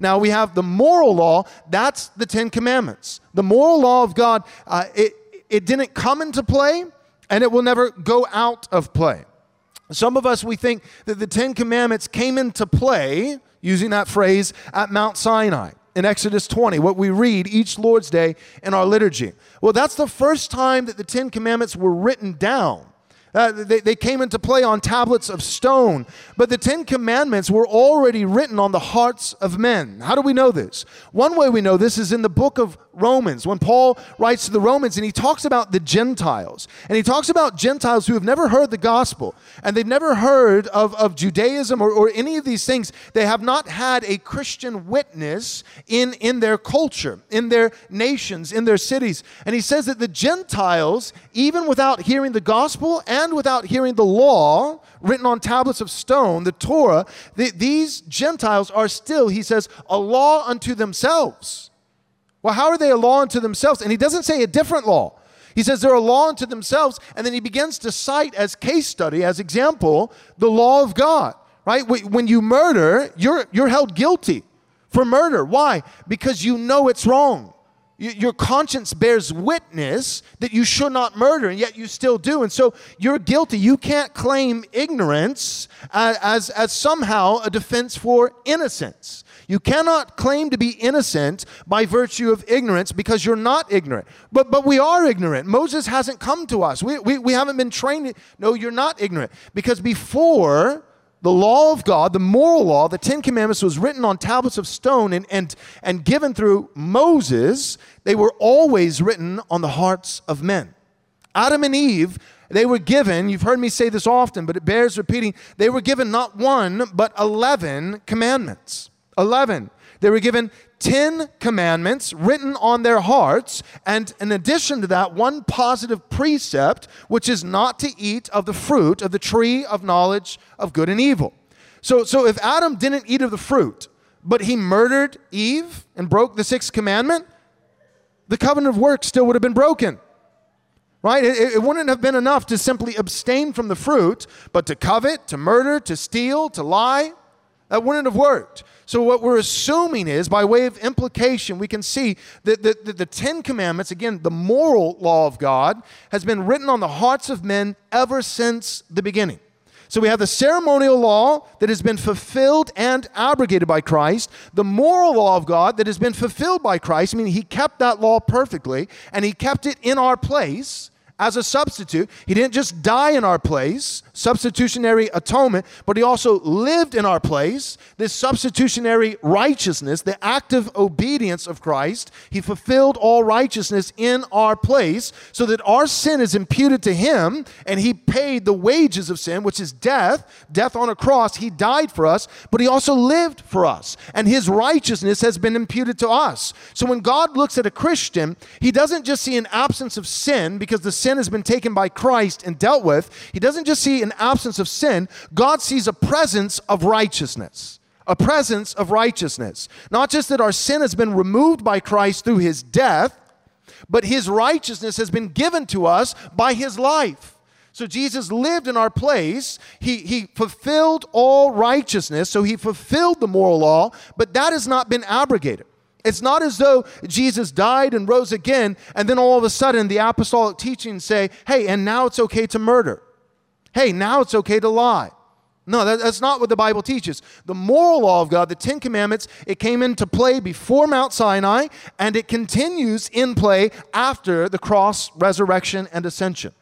Now we have the moral law, that's the Ten Commandments. The moral law of God, uh, it, it didn't come into play and it will never go out of play. Some of us, we think that the Ten Commandments came into play, using that phrase, at Mount Sinai in Exodus 20, what we read each Lord's Day in our liturgy. Well, that's the first time that the Ten Commandments were written down. Uh, they, they came into play on tablets of stone, but the Ten Commandments were already written on the hearts of men. How do we know this? One way we know this is in the book of Romans, when Paul writes to the Romans and he talks about the Gentiles. And he talks about Gentiles who have never heard the gospel and they've never heard of, of Judaism or, or any of these things. They have not had a Christian witness in, in their culture, in their nations, in their cities. And he says that the Gentiles, even without hearing the gospel and without hearing the law written on tablets of stone, the Torah, the, these Gentiles are still, he says, a law unto themselves. Well, how are they a law unto themselves? And he doesn't say a different law. He says they're a law unto themselves, and then he begins to cite as case study, as example, the law of God. Right? When you murder, you're, you're held guilty for murder. Why? Because you know it's wrong. Your conscience bears witness that you should not murder, and yet you still do. And so you're guilty. You can't claim ignorance as, as, as somehow a defense for innocence. You cannot claim to be innocent by virtue of ignorance because you're not ignorant. But, but we are ignorant. Moses hasn't come to us. We, we, we haven't been trained. No, you're not ignorant. Because before the law of God, the moral law, the Ten Commandments was written on tablets of stone and, and, and given through Moses, they were always written on the hearts of men. Adam and Eve, they were given, you've heard me say this often, but it bears repeating, they were given not one, but 11 commandments. 11. They were given 10 commandments written on their hearts, and in addition to that, one positive precept, which is not to eat of the fruit of the tree of knowledge of good and evil. So, so if Adam didn't eat of the fruit, but he murdered Eve and broke the sixth commandment, the covenant of works still would have been broken. Right? It, it, wouldn't have been enough to simply abstain from the fruit, but to covet, to murder, to steal, to lie. That wouldn't have worked. So, what we're assuming is, by way of implication, we can see that the, the, the, Ten Commandments, again, the moral law of God, has been written on the hearts of men ever since the beginning. So, we have the ceremonial law that has been fulfilled and abrogated by Christ, the moral law of God that has been fulfilled by Christ, I mean, He kept that law perfectly, and He kept it in our place as a substitute. He didn't just die in our place, substitutionary atonement, but he also lived in our place. This substitutionary righteousness, the active obedience of Christ, he fulfilled all righteousness in our place so that our sin is imputed to him and he paid the wages of sin, which is death, death on a cross. He died for us, but he also lived for us. And his righteousness has been imputed to us. So when God looks at a Christian, he doesn't just see an absence of sin because the sin has been taken by Christ and dealt with, he doesn't just see an absence of sin, God sees a presence of righteousness. A presence of righteousness. Not just that our sin has been removed by Christ through his death, but his righteousness has been given to us by his life. So Jesus lived in our place. He, he fulfilled all righteousness. So he fulfilled the moral law, but that has not been abrogated. It's not as though Jesus died and rose again, and then all of a sudden the apostolic teachings say, hey, and now it's okay to murder. Hey, now it's okay to lie. No, that, that's not what the Bible teaches. The moral law of God, the Ten Commandments, it came into play before Mount Sinai, and it continues in play after the cross, resurrection, and ascension.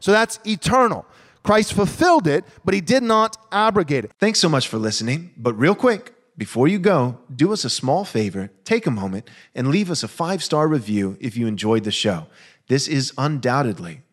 So that's eternal. Christ fulfilled it, but he did not abrogate it. Thanks so much for listening. But real quick, before you go, do us a small favor, take a moment, and leave us a five star review if you enjoyed the show. This is undoubtedly